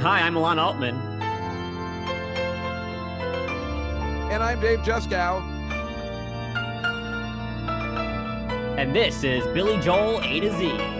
Hi, I'm Alon Altman. And I'm Dave Juskow. And this is Billy Joel A to Z.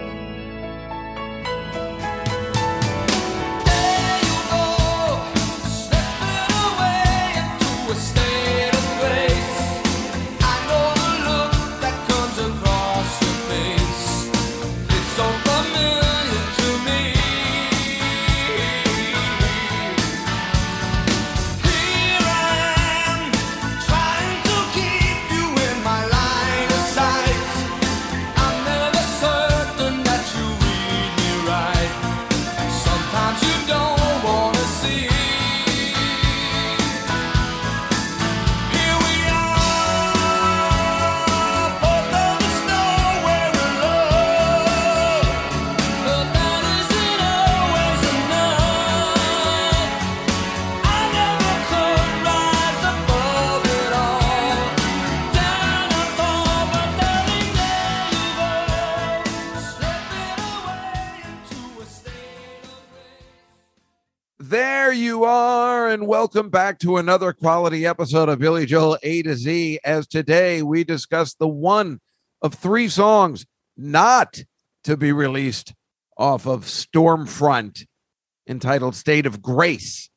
welcome back to another quality episode of Billy Joel A to Z. As today we discuss the one of three songs not to be released off of Stormfront entitled State of Grace.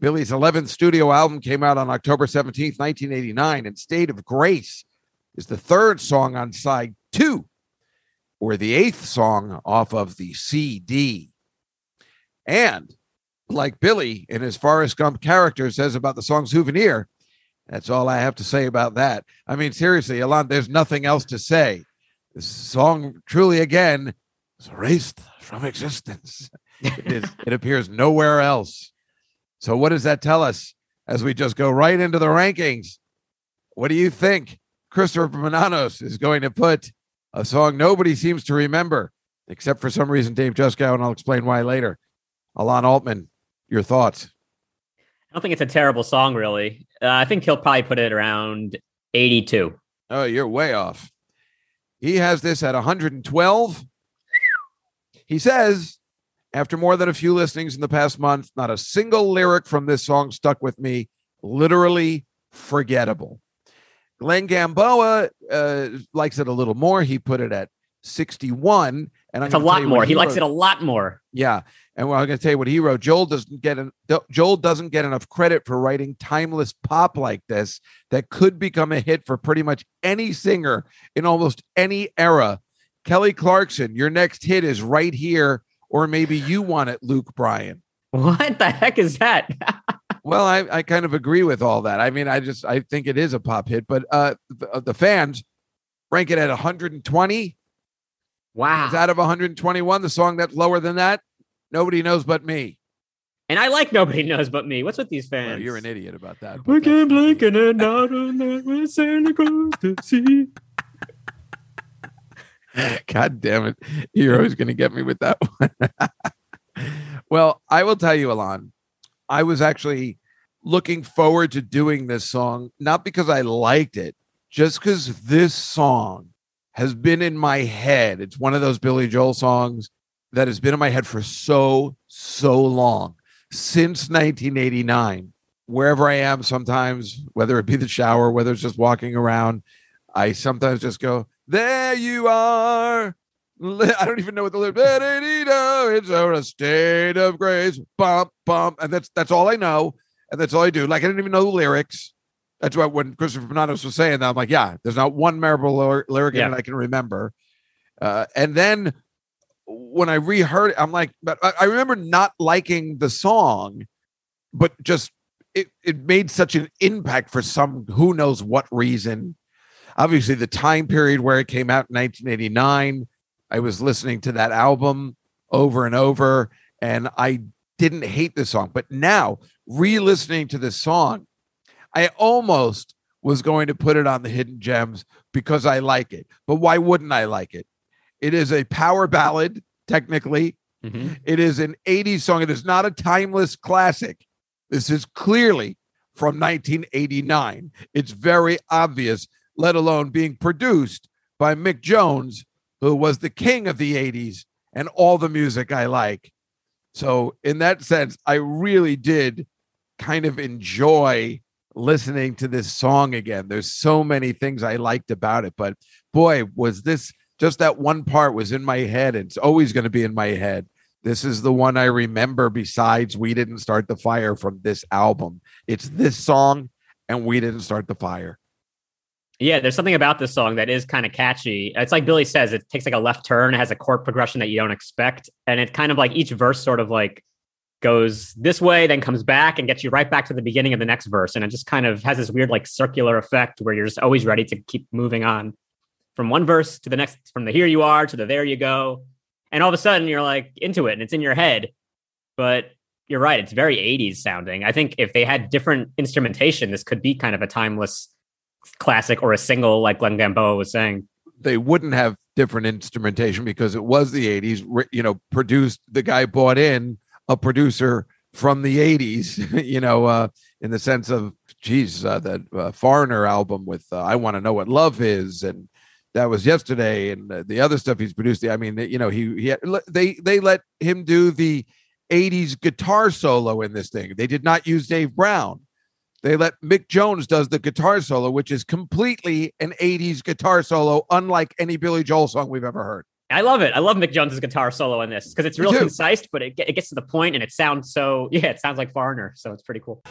Billy's 11th studio album came out on October 17th, 1989, and State of Grace is the third song on side two, or the eighth song off of the CD. And like Billy in his Forrest Gump character says about the song Souvenir. That's all I have to say about that. I mean, seriously, Alon, there's nothing else to say. This song truly again is erased from existence. it, is, it appears nowhere else. So, what does that tell us as we just go right into the rankings? What do you think Christopher Mananos is going to put a song nobody seems to remember, except for some reason Dave Juskow, and I'll explain why later. Alon Altman, your thoughts? I don't think it's a terrible song, really. Uh, I think he'll probably put it around 82. Oh, you're way off. He has this at 112. He says, after more than a few listenings in the past month, not a single lyric from this song stuck with me. Literally forgettable. Glenn Gamboa uh, likes it a little more. He put it at 61. And it's a lot more. He, he likes it a lot more. Yeah. And well, I'm going to tell you what he wrote. Joel doesn't get an, Joel doesn't get enough credit for writing timeless pop like this that could become a hit for pretty much any singer in almost any era. Kelly Clarkson, your next hit is right here, or maybe you want it, Luke Bryan. What the heck is that? well, I, I kind of agree with all that. I mean, I just I think it is a pop hit, but uh the, the fans rank it at 120. Wow. It's out of 121 the song that's lower than that? Nobody knows but me. And I like nobody knows but me. What's with these fans? Well, you're an idiot about that. We can blink and not on that when Santa Claus to see. God damn it. You're always going to get me with that one. well, I will tell you, Alon, I was actually looking forward to doing this song, not because I liked it, just because this song has been in my head. It's one of those Billy Joel songs that has been in my head for so, so long since 1989. Wherever I am, sometimes, whether it be the shower, whether it's just walking around, I sometimes just go, There you are. I don't even know what the lyrics. It's a state of grace. Bump, bump, and that's that's all I know, and that's all I do. Like I didn't even know the lyrics. That's what when Christopher Fernandez was saying that, I'm like, yeah, there's not one memorable lyric yeah. in it I can remember. Uh, and then when I reheard it, I'm like, but I remember not liking the song, but just it, it made such an impact for some who knows what reason. Obviously, the time period where it came out in 1989, I was listening to that album over and over, and I didn't hate the song. But now, re listening to this song, I almost was going to put it on the hidden gems because I like it. But why wouldn't I like it? It is a power ballad, technically. Mm-hmm. It is an 80s song. It is not a timeless classic. This is clearly from 1989. It's very obvious, let alone being produced by Mick Jones, who was the king of the 80s and all the music I like. So, in that sense, I really did kind of enjoy listening to this song again. There's so many things I liked about it, but boy, was this just that one part was in my head. And it's always going to be in my head. This is the one I remember besides We Didn't Start the Fire from this album. It's this song and We Didn't Start the Fire. Yeah, there's something about this song that is kind of catchy. It's like Billy says, it takes like a left turn, it has a chord progression that you don't expect. And it kind of like each verse sort of like goes this way, then comes back and gets you right back to the beginning of the next verse. And it just kind of has this weird like circular effect where you're just always ready to keep moving on from one verse to the next, from the here you are to the there you go. And all of a sudden you're like into it and it's in your head. But you're right, it's very 80s sounding. I think if they had different instrumentation, this could be kind of a timeless classic or a single, like Glenn Gamboa was saying. They wouldn't have different instrumentation because it was the 80s, you know, produced, the guy bought in a producer from the 80s, you know, uh, in the sense of, geez, uh, that uh, Foreigner album with uh, I Want to Know What Love Is and that was yesterday and the other stuff he's produced. I mean, you know, he, he had, they, they let him do the 80s guitar solo in this thing. They did not use Dave Brown they let Mick Jones does the guitar solo, which is completely an 80s guitar solo, unlike any Billy Joel song we've ever heard. I love it. I love Mick Jones's guitar solo in this because it's real concise, but it, it gets to the point and it sounds so, yeah, it sounds like Foreigner. So it's pretty cool.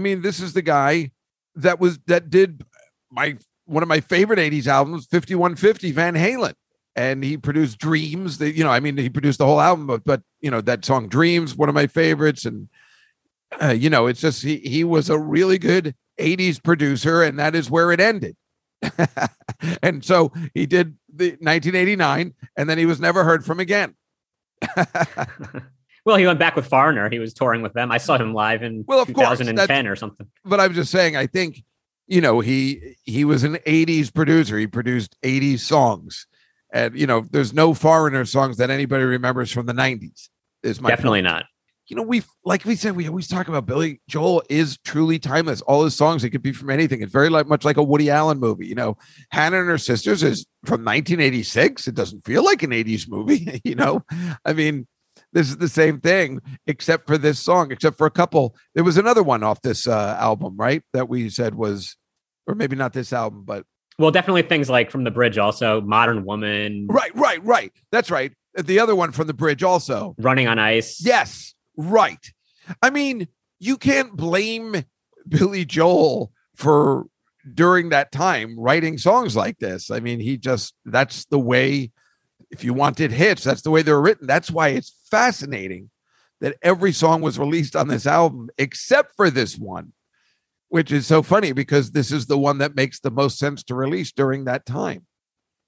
Mean, this is the guy that was that did my one of my favorite 80s albums 5150 Van Halen. And he produced Dreams that you know I mean he produced the whole album but, but you know that song Dreams one of my favorites. And uh, you know it's just he he was a really good 80s producer and that is where it ended. And so he did the 1989 and then he was never heard from again Well, he went back with Foreigner. He was touring with them. I saw him live in well, of 2010 course, or something. But I'm just saying, I think, you know, he he was an 80s producer. He produced 80s songs. And you know, there's no foreigner songs that anybody remembers from the 90s. Is my definitely point. not. You know, we like we said, we always talk about Billy Joel is truly timeless. All his songs, it could be from anything. It's very like much like a Woody Allen movie. You know, Hannah and her sisters is from 1986. It doesn't feel like an 80s movie. you know, I mean, this is the same thing, except for this song, except for a couple. There was another one off this uh, album, right? That we said was, or maybe not this album, but well, definitely things like from the bridge, also Modern Woman. Right, right, right. That's right. The other one from the bridge, also Running on Ice. Yes, right. I mean, you can't blame Billy Joel for during that time writing songs like this. I mean, he just that's the way if you wanted hits, that's the way they were written. That's why it's fascinating that every song was released on this album except for this one, which is so funny because this is the one that makes the most sense to release during that time.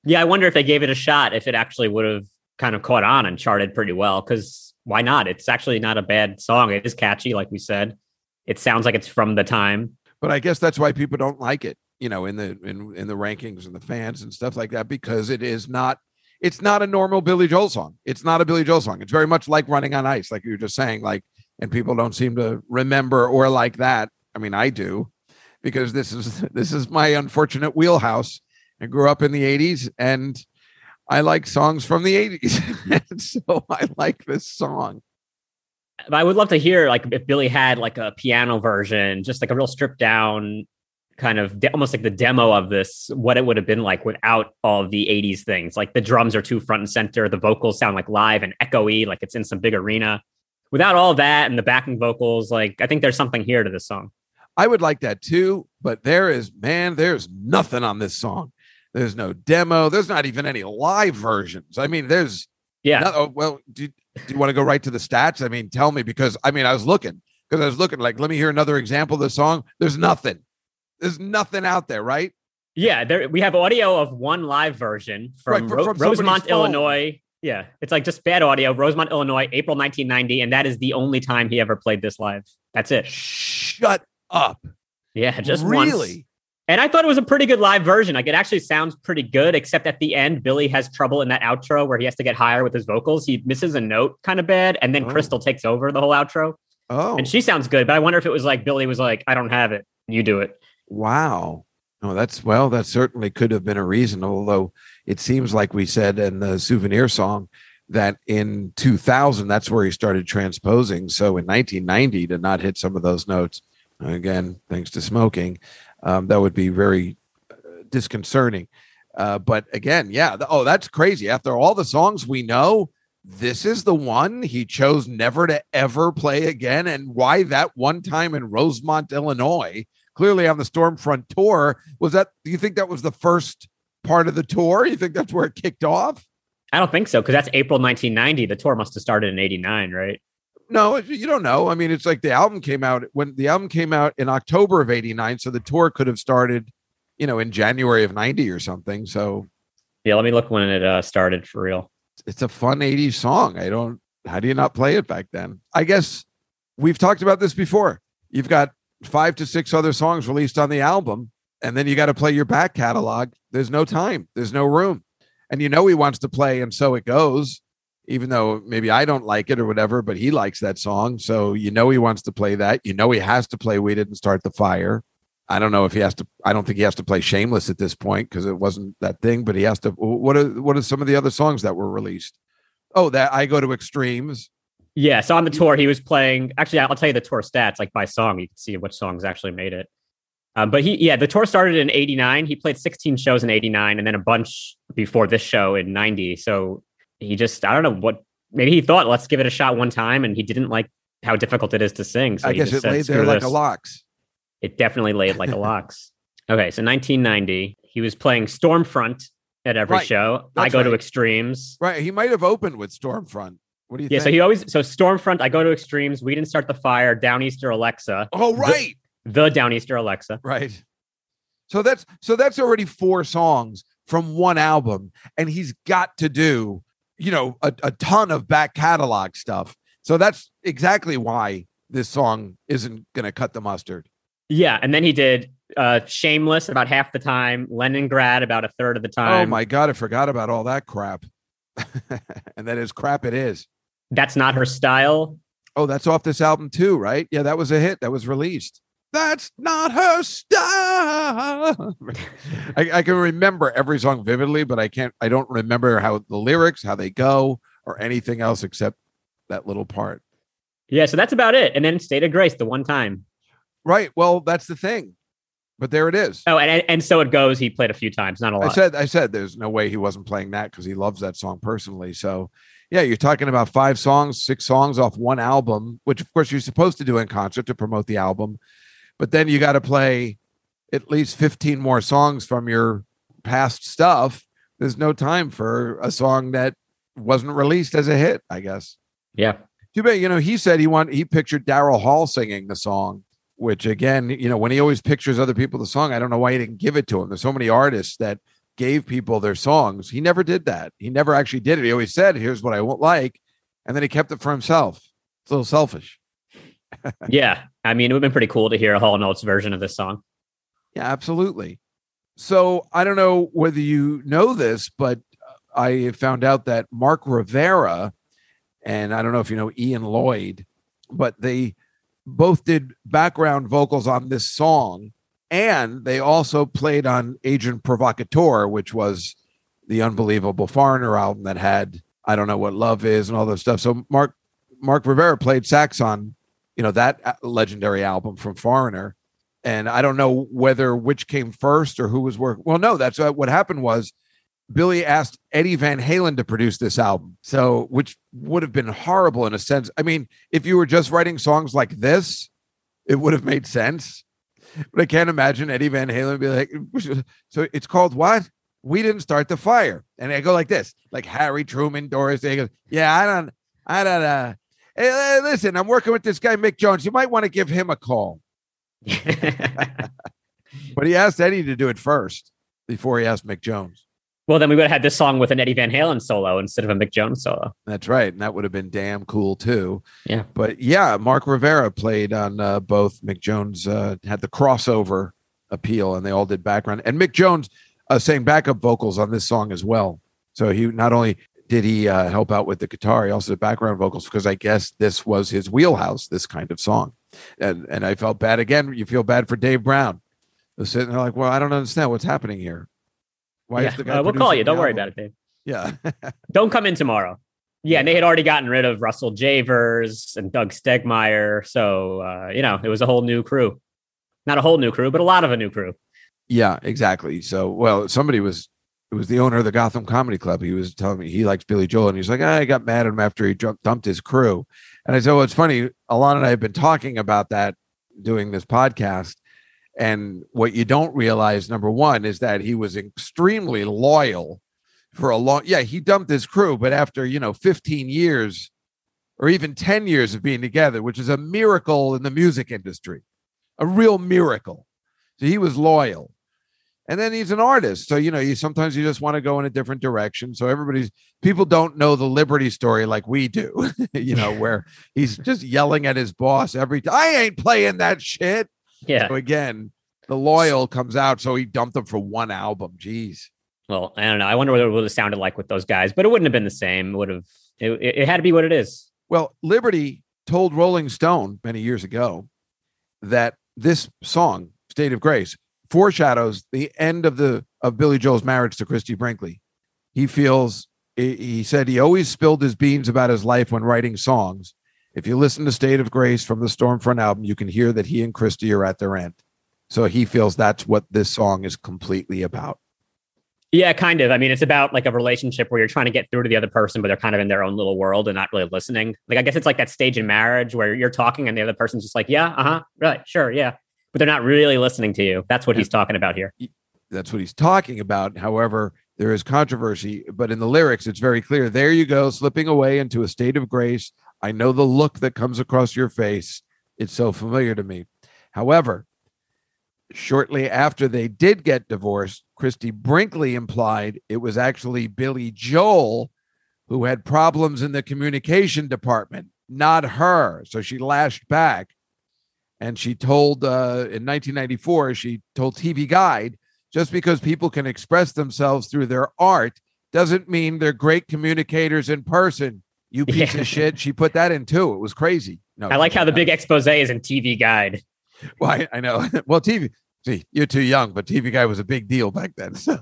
Yeah, I wonder if they gave it a shot, if it actually would have kind of caught on and charted pretty well. Because why not? It's actually not a bad song. It is catchy, like we said. It sounds like it's from the time. But I guess that's why people don't like it, you know, in the in in the rankings and the fans and stuff like that, because it is not it's not a normal Billy Joel song. It's not a Billy Joel song. It's very much like Running on Ice, like you were just saying. Like, and people don't seem to remember or like that. I mean, I do, because this is this is my unfortunate wheelhouse. I grew up in the '80s, and I like songs from the '80s, and so I like this song. I would love to hear like if Billy had like a piano version, just like a real stripped down kind of de- almost like the demo of this, what it would have been like without all the 80s things. Like the drums are too front and center, the vocals sound like live and echoey, like it's in some big arena. Without all that and the backing vocals, like I think there's something here to this song. I would like that too, but there is, man, there's nothing on this song. There's no demo. There's not even any live versions. I mean, there's, yeah. No, oh, well, do, do you want to go right to the stats? I mean, tell me because I mean, I was looking because I was looking like, let me hear another example of the song. There's nothing. There's nothing out there, right? Yeah, there we have audio of one live version from, right, from, from Rosemont, Illinois, Yeah, it's like just bad audio. Rosemont, Illinois, April 1990, and that is the only time he ever played this live. That's it. Shut up. Yeah, just really. once. And I thought it was a pretty good live version. Like it actually sounds pretty good, except at the end, Billy has trouble in that outro where he has to get higher with his vocals. He misses a note kind of bad, and then Oh. Crystal takes over the whole outro. Oh, And she sounds good, but I wonder if it was like Billy was like, I don't have it. You do it. Wow. No, that's well, that certainly could have been a reason, although it seems like we said in the souvenir song that in 2000, that's where he started transposing. So in 1990, to not hit some of those notes, again, thanks to smoking, um, that would be very uh, disconcerting. Uh, but again, yeah. th- oh, that's crazy. After all the songs we know, this is the one he chose never to ever play again. And why that one time in Rosemont, Illinois, clearly on the Stormfront tour, was that, do you think that was the first part of the tour? You think that's where it kicked off? I don't think so, because that's April 1990. The tour must have started in 89, right? No, you don't know. I mean, it's like the album came out when the album came out in October of 89. So the tour could have started, you know, in January of 90 or something. So Yeah, let me look when it uh, started for real. it's a fun 80s song. I don't, how do you not play it back then? I guess we've talked about this before. You've got five to six other songs released on the album, and then you got to play your back catalog. There's no time, there's no room. And you know he wants to play, and so it goes, even though maybe I don't like it or whatever, but he likes that song. So you know he wants to play that. You know he has to play We Didn't Start the Fire. I don't know if he has to. I don't think he has to play Shameless at this point because it wasn't that thing. But he has to. What are what are some of the other songs that were released? Oh, that I go to extremes. Yeah, so on the tour, he was playing. Actually, I'll tell you the tour stats, like by song. You can see which songs actually made it. Um, but he, yeah, the tour started in '89. He played 16 shows in '89, and then a bunch before this show in '90. So he just, I don't know what. Maybe he thought, let's give it a shot one time, and he didn't like how difficult it is to sing. So I he guess just it said, laid there "Screw like this." a lox. It definitely laid like a lox. Okay, so 1990, he was playing Stormfront at every Right, show. I that's go to extremes. Right. He might have opened with Stormfront. What do you Yeah, think? so he always so Stormfront. I go to extremes. We didn't start the fire. Downeaster Alexa. oh, right. The Downeaster Alexa. Right. So that's so that's already four songs from one album, and he's got to do, you know, a, a ton of back catalog stuff. So that's exactly why this song isn't gonna cut the mustard. Yeah, and then he did uh Shameless about half the time, Leningrad about a third of the time. oh my god, I forgot about all that crap. and that is crap it is. That's not her style. Oh, that's off this album too, right? Yeah, that was a hit that was released. That's not her style. I, I can remember every song vividly, but I can't. I don't remember how the lyrics, how they go, or anything else except that little part. Yeah, so that's about it. And then State of Grace, the one time. Right. Well, that's the thing. But there it is. Oh, and and, and so it goes. He played a few times, not a lot. I said. I said. There's no way he wasn't playing that because he loves that song personally. So, yeah, you're talking about five songs, six songs off one album, which of course you're supposed to do in concert to promote the album. But then you got to play at least 15 more songs from your past stuff. There's no time for a song that wasn't released as a hit, I guess. yeah. Too bad, you know, he said he want he pictured Daryl Hall singing the song, which again, you know, when he always pictures other people the song, I don't know why he didn't give it to him. There's so many artists that gave people their songs. He never did that. He never actually did it. He always said, "Here's what I won't like," and then he kept it for himself. It's a little selfish. Yeah. I mean, it would have been pretty cool to hear a Hall & Oates version of this song. Yeah, absolutely. So I don't know whether you know this, but uh, I found out that Mark Rivera and I don't know if you know Ian Lloyd, but they both did background vocals on this song, and they also played on Agent Provocateur, which was the unbelievable Foreigner album that had I don't know what love is and all that stuff. So Mark Mark Rivera played sax on you know that uh, legendary album from Foreigner and I don't know whether which came first or who was working. Well, no, that's uh, what happened was Billy asked Eddie Van Halen to produce this album, so which would have been horrible in a sense. I mean, if you were just writing songs like this, it would have made sense. But I can't imagine Eddie Van Halen be like, so it's called what? We didn't start the fire, and I go like this, like Harry Truman, Doris Day goes, yeah, I don't, I don't. uh Hey, uh, listen, I'm working with this guy Mick Jones. You might want to give him a call. But he asked Eddie to do it first before he asked Mick Jones. Well, then we would have had this song with an Eddie Van Halen solo instead of a Mick Jones solo. That's right, and that would have been damn cool too. Yeah. But yeah, Mark Rivera played on uh, both. Mick Jones uh, had the crossover appeal, and they all did background. And Mick Jones uh, sang backup vocals on this song as well. So he not only did he uh, help out with the guitar, he also did background vocals because I guess this was his wheelhouse, this kind of song. And and I felt bad again. You feel bad for Dave Brown. They're sitting there like, well, I don't understand what's happening here. Why yeah. is the guy? Uh, we'll call you. Don't worry about it, Dave. Yeah. Don't come in tomorrow. Yeah, and they had already gotten rid of Russell Javors and Doug Stegmeyer. So, uh, you know, it was a whole new crew. Not a whole new crew, but a lot of a new crew. Yeah, exactly. So, well, somebody was it was the owner of the Gotham Comedy Club. He was telling me he likes Billy Joel, and he's like, "Ah, I got mad at him after he dumped his crew. And I said, "Well, it's funny. Alana and I have been talking about that doing this podcast, and what you don't realize, number one, is that he was extremely loyal for a long. Yeah, he dumped his crew, but after you know, 15 years or even 10 years of being together, which is a miracle in the music industry, a real miracle. So he was loyal and then he's an artist so you know you sometimes you just want to go in a different direction so everybody's people don't know the liberty story like we do you know where he's just yelling at his boss every time i ain't playing that shit Yeah. so again the loyal comes out so he dumped them for one album jeez Well, I don't know. I wonder what it would have sounded like with those guys, but it wouldn't have been the same. It would have. It, it had to be what it is. well liberty told rolling stone many years ago that this song state of grace foreshadows the end of the of billy joel's marriage to christy brinkley he feels he said he always spilled his beans about his life when writing songs if you listen to state of grace from the stormfront album you can hear that he and christy are at their end so he feels that's what this song is completely about Yeah, kind of. I mean, it's about like a relationship where you're trying to get through to the other person, but they're kind of in their own little world and not really listening. Like, I guess it's like that stage in marriage where you're talking and the other person's just like, yeah, uh huh, right, sure, yeah. But they're not really listening to you. That's what he's talking about here. that's what he's talking about. However, there is controversy, but in the lyrics, it's very clear. There you go, slipping away into a state of grace. I know the look that comes across your face. It's so familiar to me. However, shortly after they did get divorced, Christy Brinkley implied it was actually Billy Joel who had problems in the communication department, not her. So she lashed back and she told uh, in 1994 she told tv guide just because people can express themselves through their art doesn't mean they're great communicators in person you piece Yeah. of shit she put that in too it was crazy no I like how the big expose is in TV Guide. well, I, I know well tv see you're too young but tv guide was a big deal back then so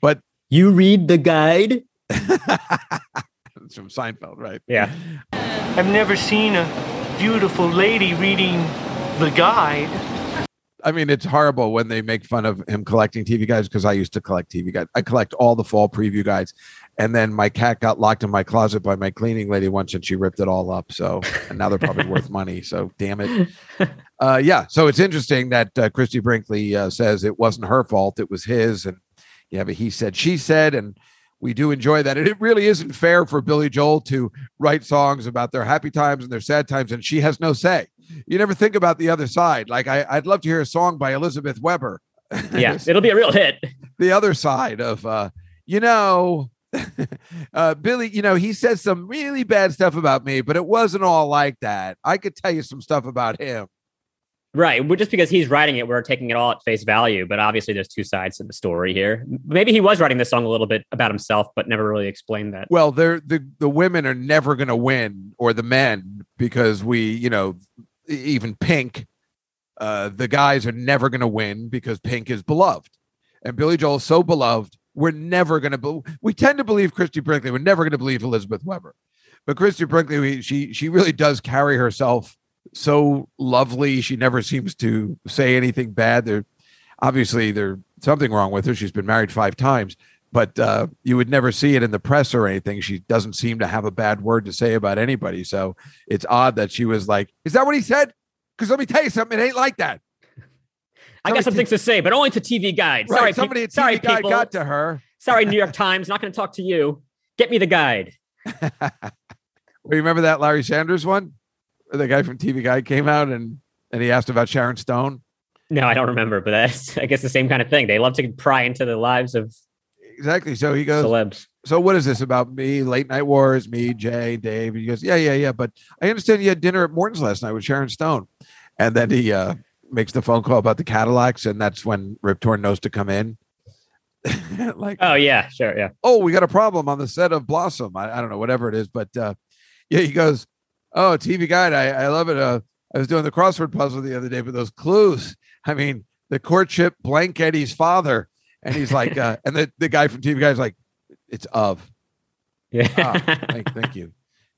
but You read the guide? it's from seinfeld right Yeah. I've never seen a beautiful lady reading the guide. I mean, it's horrible when they make fun of him collecting TV guides because I used to collect TV guides. I collect all the fall preview guides. And then my cat got locked in my closet by my cleaning lady once and she ripped it all up. So, and now they're probably worth money. So, damn it. Uh, yeah. So it's interesting that uh, Christy Brinkley uh, says it wasn't her fault. It was his. And yeah, but he said, she said, and we do enjoy that. And it really isn't fair for Billy Joel to write songs about their happy times and their sad times, and she has no say. You never think about the other side. Like I, I'd love to hear a song by Elizabeth Weber. Yeah. It'll be a real hit. the other side of, uh, you know, uh, Billy. You know, he says some really bad stuff about me, but it wasn't all like that. I could tell you some stuff about him. Right. Just because he's writing it, we're taking it all at face value. But obviously, there's two sides to the story here. Maybe he was writing this song a little bit about himself, but never really explained that. Well, they're the the women are never going to win, or the men, because we, you know, even Pink, uh, the guys are never going to win because Pink is beloved, and Billy Joel is so beloved. We're never going to. Be- we tend to believe Christy Brinkley. We're never going to believe Elizabeth Weber, but Christy Brinkley, we, she she really does carry herself so lovely. She never seems to say anything bad. There, obviously, there's something wrong with her. She's been married five times but uh, you would never see it in the press or anything. She doesn't seem to have a bad word to say about anybody. So it's odd that she was like, "Is that what he said?" Because let me tell you something, it ain't like that. I got some things to say, but only to TV Guide. Right? Sorry, Somebody at TV sorry, Guide people. got to her. Sorry, New York Times. Not going to talk to you. Get me the guide. Well, you remember that Larry Sanders one? The guy from TV Guide came out and and he asked about Sharon Stone. No, I don't remember, but that's I guess the same kind of thing. They love to pry into the lives of exactly. So he goes, Celebs. so what is this about me, late night wars, me, Jay, Dave? He goes, yeah, yeah, yeah. But I understand you had dinner at Morton's last night with Sharon Stone. And then he uh, makes the phone call about the Cadillacs, and that's when Rip Torn knows to come in. like, Oh yeah, sure, yeah. oh, we got a problem on the set of Blossom. I, I don't know, whatever it is. But uh, yeah, he goes, oh, TV Guide, I, I love it. Uh, I was doing the crossword puzzle the other day, but those clues, I mean, the courtship blank Eddie's father. And he's like, uh, and the, the guy from TV Guide's like, it's of. Yeah. Ah, thank, thank you.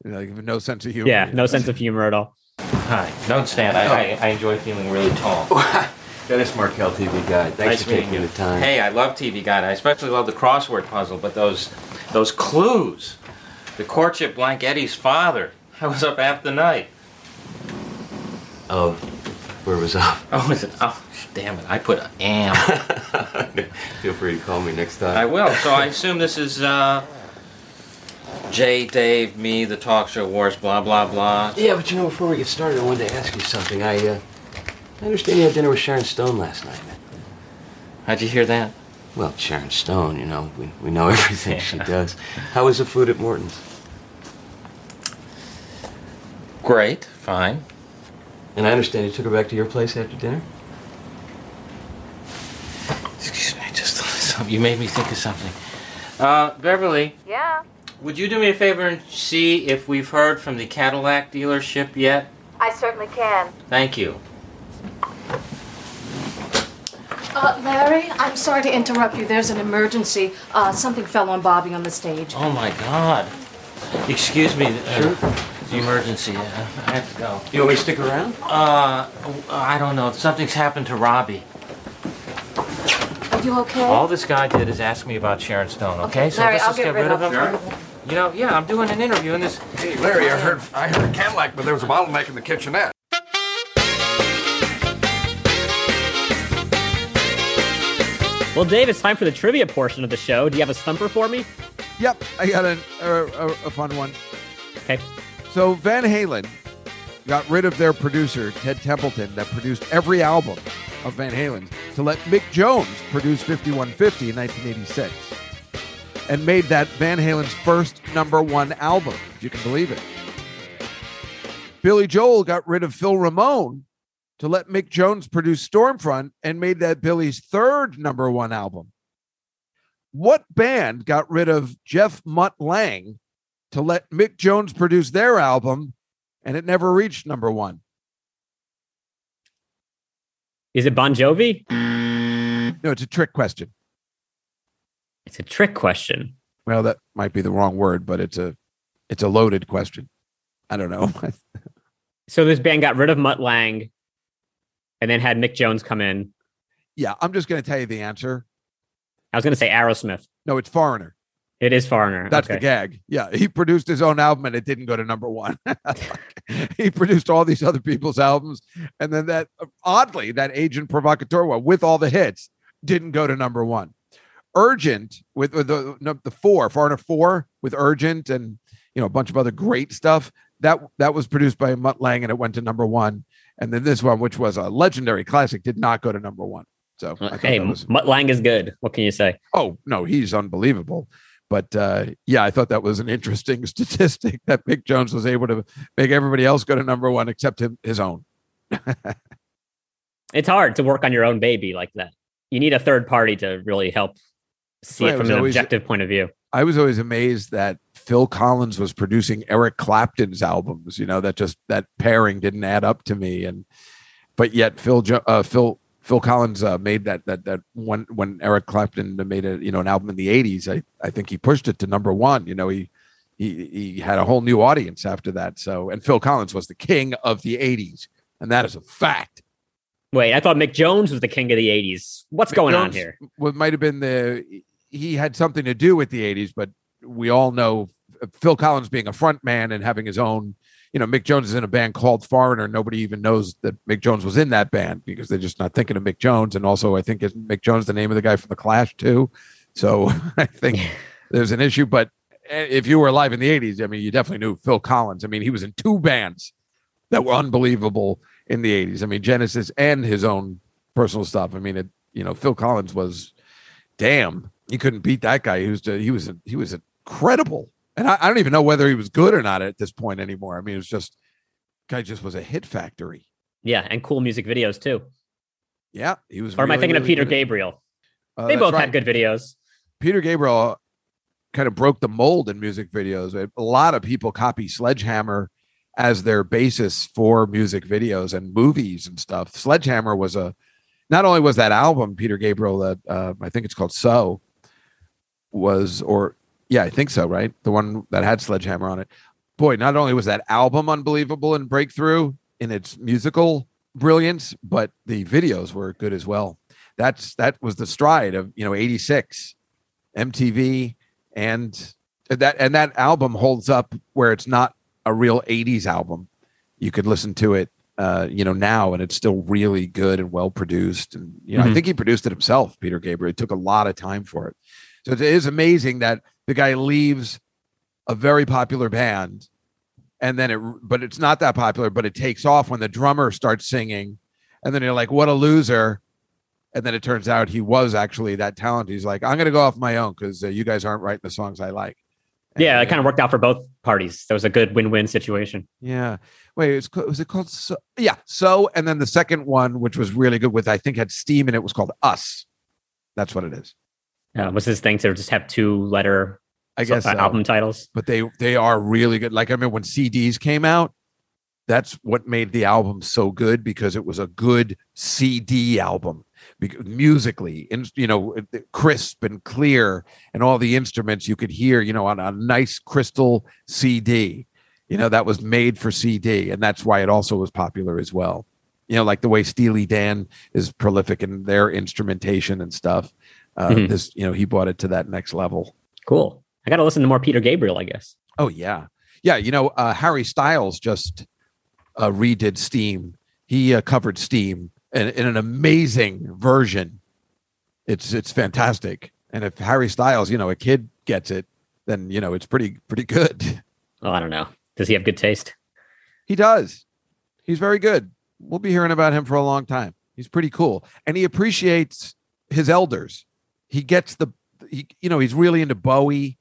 You know, Like, no sense of humor. yeah, no sense of humor at all. Hi. Don't stand. I, I, I enjoy feeling really tall. Dennis Markel, TV Guide. Thanks Nice for taking you. the time. Hey, I love TV Guide. I especially love the crossword puzzle, but those those clues. The courtship blank Eddie's father. I was up half the night. Oh, where was up? Oh, is it? Oh, damn it! I put am. Feel free to call me next time. I will. So I assume this is uh, Jay, Dave, me, the talk show wars, blah blah blah. Yeah, but you know, before we get started, I wanted to ask you something. I, uh, I understand you had dinner with Sharon Stone last night. How'd you hear that? Well, Sharon Stone, you know, we, we know everything she does. How was the food at Morton's? Great. Fine. And I understand you took her back to your place after dinner? Excuse me. Just something. You made me think of something. Uh, Beverly. Yeah, Would you do me a favor and see if we've heard from the Cadillac dealership yet? I certainly can. Thank you. Uh, Larry, I'm sorry to interrupt you. There's an emergency. Uh, something fell on Bobby on the stage. Oh my God. Excuse me. Uh, the emergency. Uh, I have to go. You want me to stick around? Uh, I don't know. Something's happened to Robbie. Are you okay? All this guy did is ask me about Sharon Stone. Okay, so Larry, let's I'll just get rid of him. him. You know, yeah, I'm doing an interview in this. Hey, Larry, I heard I heard a Cadillac, but there was a bottleneck in the kitchenette. Well, Dave, it's time for the trivia portion of the show. Do you have a stumper for me? Yep, I got an, a, a, a fun one. Okay. So Van Halen got rid of their producer Ted Templeman that produced every album of Van Halen to let Mick Jones produce 5150 in 1986 and made that Van Halen's first number one album, if you can believe it. Billy Joel got rid of Phil Ramone to let Mick Jones produce Stormfront and made that Billy's third number one album. What band got rid of Jeff Mutt Lange to let Mick Jones produce their album and it never reached number one? Is it Bon Jovi? No, it's a trick question. It's a trick question. Well, that might be the wrong word, but it's a it's a loaded question. I don't know. So this band got rid of Mutt Lange and then had Mick Jones come in. yeah, I'm just going to tell you the answer. I was going to say Aerosmith. No, it's Foreigner. It is Foreigner. That's okay. the gag. Yeah, he produced his own album and it didn't go to number one. he produced all these other people's albums, and then that oddly that Agent Provocateur with all the hits didn't go to number one. Urgent with, with the no, the four Foreigner four with Urgent and you know a bunch of other great stuff that that was produced by Mutt Lange and it went to number one. And then this one, which was a legendary classic, did not go to number one. So Hey, was Mutt Lange is good. What can you say? Oh no, he's unbelievable. But uh, yeah, I thought that was an interesting statistic that Mick Jones was able to make everybody else go to number one except him, his own. It's hard to work on your own baby like that. You need a third party to really help see it from an always- objective point of view. I was always amazed that Phil Collins was producing Eric Clapton's albums. You know that just that pairing didn't add up to me, and but yet Phil uh, Phil Phil Collins uh, made that that that when when Eric Clapton made a you know an album in the '80s. I I think he pushed it to number one. You know he he he had a whole new audience after that. So and Phil Collins was the king of the '80s, and that is a fact. Wait, I thought Mick Jones was the king of the 80s. What's going on here? What might have been the he had something to do with the '80s, but we all know Phil Collins being a front man and having his own. You know, Mick Jones is in a band called Foreigner. Nobody even knows that Mick Jones was in that band because they're just not thinking of Mick Jones. And also, I think is Mick Jones the name of the guy from the Clash too. So I think there's an issue. But eh, if you were alive in the '80s, I mean, you definitely knew Phil Collins. I mean, he was in two bands that were unbelievable in the 80s. I mean, Genesis and his own personal stuff. I mean, it, you know, Phil Collins was damn. You couldn't beat that guy. He was he was he was incredible, and I, I don't even know whether he was good or not at this point anymore. I mean, it was just guy just was a hit factory. Yeah, and cool music videos too. Yeah, he was. Or am I really, thinking of Peter good. Gabriel? Uh, they both right. had good videos. Peter Gabriel kind of broke the mold in music videos. A lot of people copy Sledgehammer as their basis for music videos and movies and stuff. Sledgehammer was a not only was that album Peter Gabriel that uh, I think it's called So was or yeah I think so right the one that had Sledgehammer on it. Boy, not only was that album unbelievable and breakthrough in its musical brilliance, but the videos were good as well. That's that was the stride of you know '86 MTV and that and that album holds up where it's not a real 80s album. You could listen to it uh, you know, now and it's still really good and well produced. And you know, I Mhm. think he produced it himself, Peter Gabriel. It took a lot of time for it. So it is amazing that the guy leaves a very popular band and then it but it's not that popular, but it takes off when the drummer starts singing, and then you're like, what a loser. And then it turns out he was actually that talented. He's like, I'm going to go off my own because uh, you guys aren't writing the songs I like. And, Yeah, it kind of worked out for both parties. That was a good win-win situation. Yeah. Wait, it's ca- was it called so? Yeah, so and then the second one, which was really good, with I think had steam in it, was called Us. That's what it is. Uh, was this thing to just have two letter I guess uh, so. album titles? but they they are really good. Like I mean, when CDs came out, that's what made the album so good because it was a good CD album, because musically, and you know, crisp and clear, and all the instruments you could hear, you know, on a nice crystal CD. You know, that was made for CD, and that's why it also was popular as well. You know, like the way Steely Dan is prolific in their instrumentation and stuff. Uh, Mhm. This, you know, he brought it to that next level. Cool. I got to listen to more Peter Gabriel, I guess. Oh yeah, yeah. You know, uh, Harry Styles just uh, redid Steam. He uh, covered Steam in, in an amazing version. It's it's fantastic. And if Harry Styles, you know, a kid gets it, then you know it's pretty pretty good. Oh, I don't know. Does he have good taste? He does. He's very good. We'll be hearing about him for a long time. He's pretty cool, and he appreciates his elders. He gets the, he, you know, he's really into Bowie,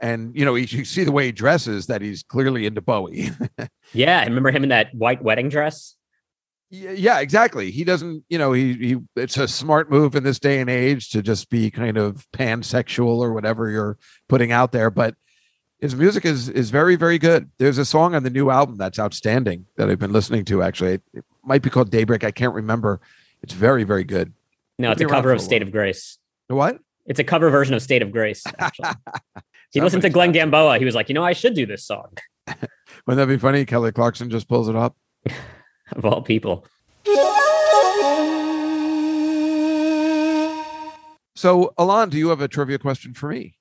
and you know, he, you see the way he dresses that he's clearly into Bowie. Yeah, I remember him in that white wedding dress. Yeah, yeah, exactly. He doesn't, you know, he he it's a smart move in this day and age to just be kind of pansexual or whatever you're putting out there, but his music is is very very good. There's a song on the new album that's outstanding that I've been listening to actually. It might be called Daybreak, I can't remember. It's very very good. No, it's a cover of State of Grace. What? It's a cover version of State of Grace. Actually, he listened to Glenn Gamboa. He was like, you know, I should do this song Wouldn't that be funny? Kelly Clarkson just pulls it up. of all people. So, Alon, do you have a trivia question for me?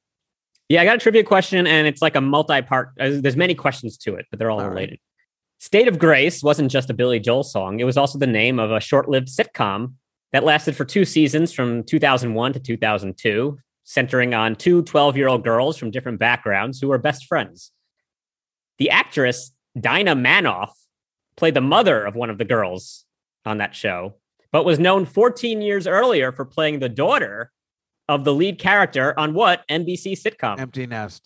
Yeah, I got a trivia question, and it's like a multi-part. Uh, there's many questions to it, but they're all, All right. related. "State of Grace" wasn't just a Billy Joel song; it was also the name of a short-lived sitcom that lasted for two seasons, from 2001 to 2002, centering on two 12-year-old girls from different backgrounds who were best friends. The actress Dinah Manoff played the mother of one of the girls on that show, but was known 14 years earlier for playing the daughter of the lead character on what NBC sitcom? Empty Nest,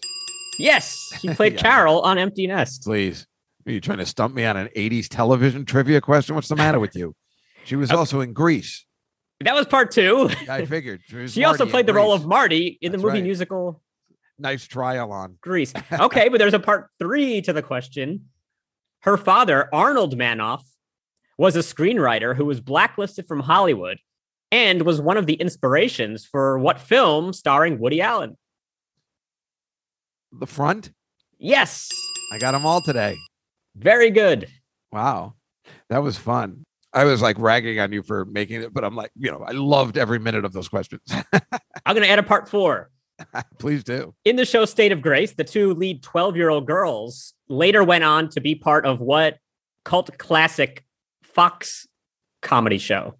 Yes, he played Yeah. Carol on Empty Nest. please. Are you trying to stump me on an 80s television trivia question? What's the matter with you? She was also in Grease. That was part two. I figured. She also Marty in played the role of Marty in the movie right. musical Nice trial on. Grease. Okay, but there's a part three to the question. Her father, Arnold Manoff, was a screenwriter who was blacklisted from Hollywood and was one of the inspirations for what film starring Woody Allen? The front. Yes, I got them all today. very good. Wow. That was fun. I was like ragging on you for making it, but I'm like, you know, I loved every minute of those questions. I'm going to add a part four. Please do. in the show State of Grace, the two lead 12 year old girls later went on to be part of what cult classic Fox comedy show?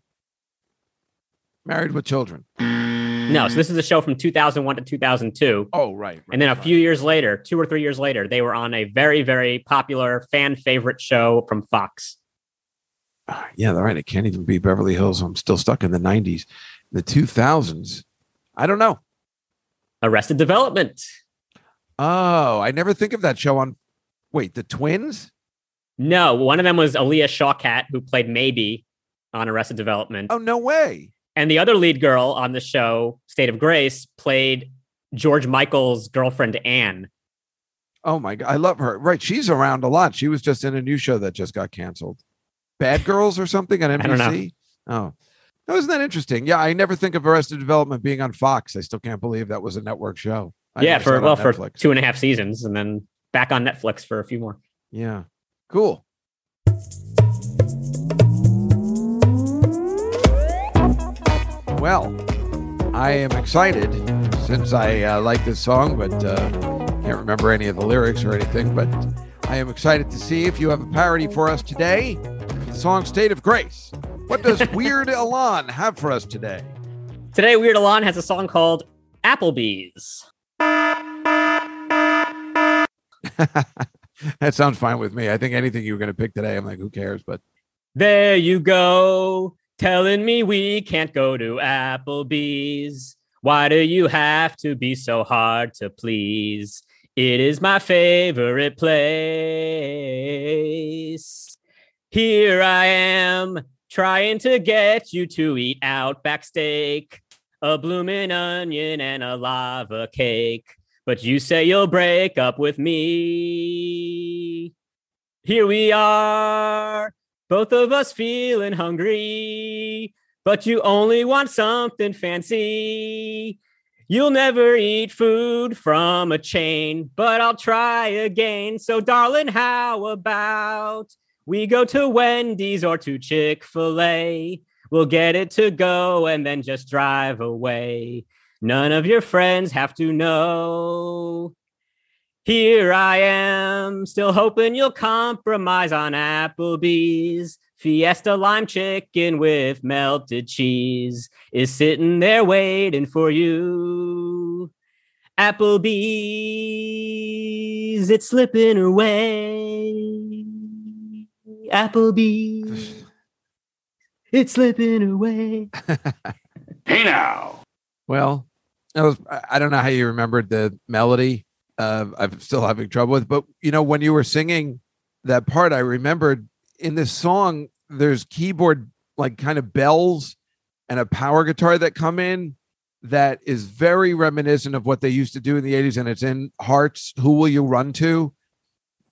Married with children. No, so this is a show from 2001 to 2002. Oh, right. right, And then a right. few years later, two or three years later, they were on a very, very popular fan favorite show from Fox. Ah, Yeah, they're right. It can't even be Beverly Hills. I'm still stuck in the 90s. The 2000s. I don't know. Arrested Development. Oh, I never think of that show on. Wait, the twins? No, one of them was Alia Shawkat, who played Maeby on Arrested Development. Oh, no way. And the other lead girl on the show, State of Grace, played George Michael's girlfriend, Anne. Oh my god, I love her. Right, she's around a lot. She was just in a new show that just got canceled. Bad Girls or something on I don't know. NBC. Oh, oh, isn't that interesting? Yeah, I never think of Arrested Development being on Fox. I still can't believe that was a network show. I yeah, never saw it for well, for two and a half seasons, and then back on Netflix for a few more. Yeah, cool. Well, I am excited since I uh, like this song, but uh, can't remember any of the lyrics or anything. But I am excited to see if you have a parody for us today. Song "State of Grace." What does Weird Alon have for us today? Today, Weird Alon has a song called Applebee's. that sounds fine with me. I think anything you were going to pick today, I'm like, who cares? But There you go, telling me we can't go to Applebee's. Why do you have to be so hard to please? It is my favorite place. Here I am trying to get you to eat Outback steak, a bloomin' onion, and a lava cake. But you say you'll break up with me. Here we are, both of us feeling hungry, but you only want something fancy. You'll never eat food from a chain, but I'll try again. So, darling, how about we go to Wendy's or to Chick fil A? We'll get it to go and then just drive away. None of your friends have to know. Here I am, still hoping you'll compromise on Applebee's. Fiesta lime chicken with melted cheese is sitting there waiting for you. Applebee's, it's slipping away. Applebee's, it's slipping away. Hey now. Well, I was I I don't know how you remembered the melody. Uh, I'm still having trouble with, but you know, when you were singing that part, I remembered in this song, there's keyboard like kind of bells and a power guitar that come in that is very reminiscent of what they used to do in the 80s, and it's in Hearts. Who will you run to?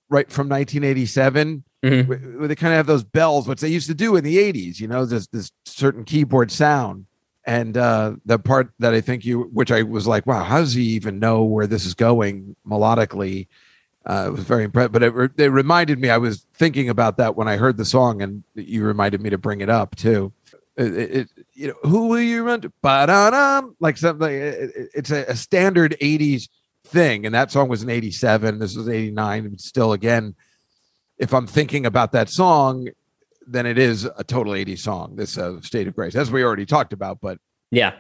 Right from 1987 Mhm. where they kind of have those bells, which they used to do in the 80s, you know, this this certain keyboard sound. And uh the part that I think you which I was like, wow, how does he even know where this is going melodically? Uh, it was very impressed, but it, it reminded me. I was thinking about that when I heard the song, and you reminded me to bring it up too. It, it- you know, who will you run to? Ba-da-dum, like something. it- it- it's a, a standard '80s thing, and that song was in '87. This was '89. Still, again, if I'm thinking about that song, then it is a total 80s song. This uh, "State of Grace," as we already talked about, but Yeah.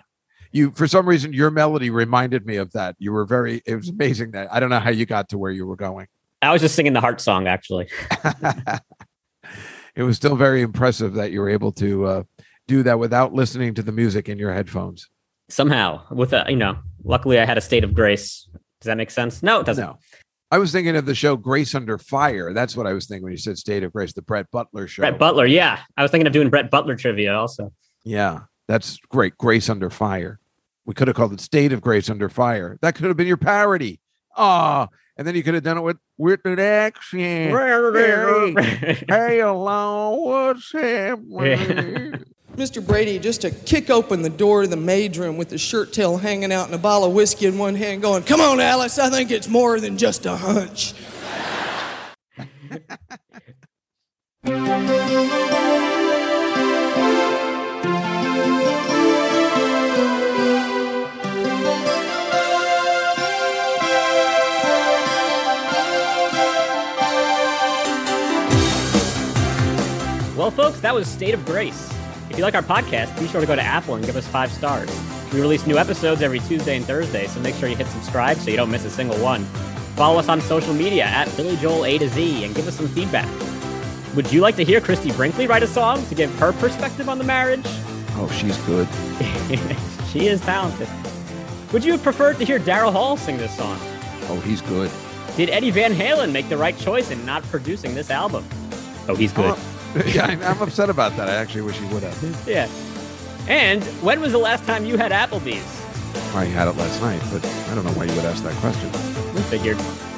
you for some reason your melody reminded me of that you were very it was amazing that i don't know how you got to where you were going I was just singing the heart song, actually. it was still very impressive that you were able to uh, do that without listening to the music in your headphones Somehow, with a, you know, luckily I had a state of grace. Does that make sense? No, it doesn't. no i was thinking of the show grace under fire. That's what i was thinking when you said state of grace the brett butler show. Brett Butler. Yeah. I was thinking of doing Brett Butler trivia also. yeah that's great. Grace under fire. We could have called it state of grace under fire. That could have been your parody. Ah and then you could have done it with with an accent Hey, Alon what's happening Mr. Brady just to kick open the door to the maid room with the shirt tail hanging out and a bottle of whiskey in one hand, going, Come on, Alice, I think it's more than just a hunch. Well, folks, that was State of Grace. If you like our podcast, be sure to go to Apple and give us five stars. We release new episodes every Tuesday and Thursday, so make sure you hit subscribe so you don't miss a single one. Follow us on social media at Billy Joel A to Z and give us some feedback. Would you like to hear Christie Brinkley write a song to give her perspective on the marriage? oh she's good she is talented. Would you have preferred to hear Daryl Hall sing this song? Oh, he's good. Did Eddie Van Halen make the right choice in not producing this album? Oh, he's good. Oh, yeah, I'm, I'm upset about that. I actually wish he would have. Yeah. And when was the last time you had Applebee's? I had it last night, but I don't know why you would ask that question. Figured.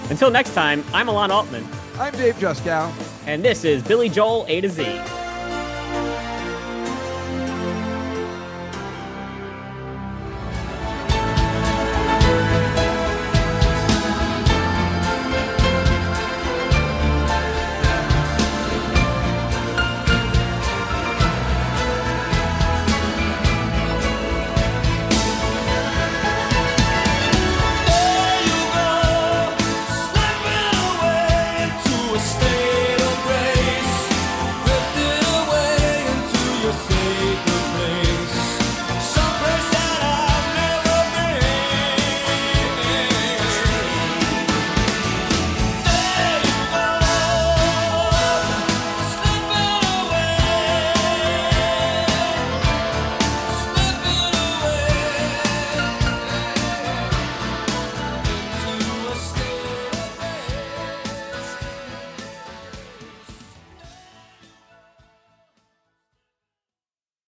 Until next time, I'm Alon Altman, I'm Dave Juskow. and this is Billy Joel A to Z.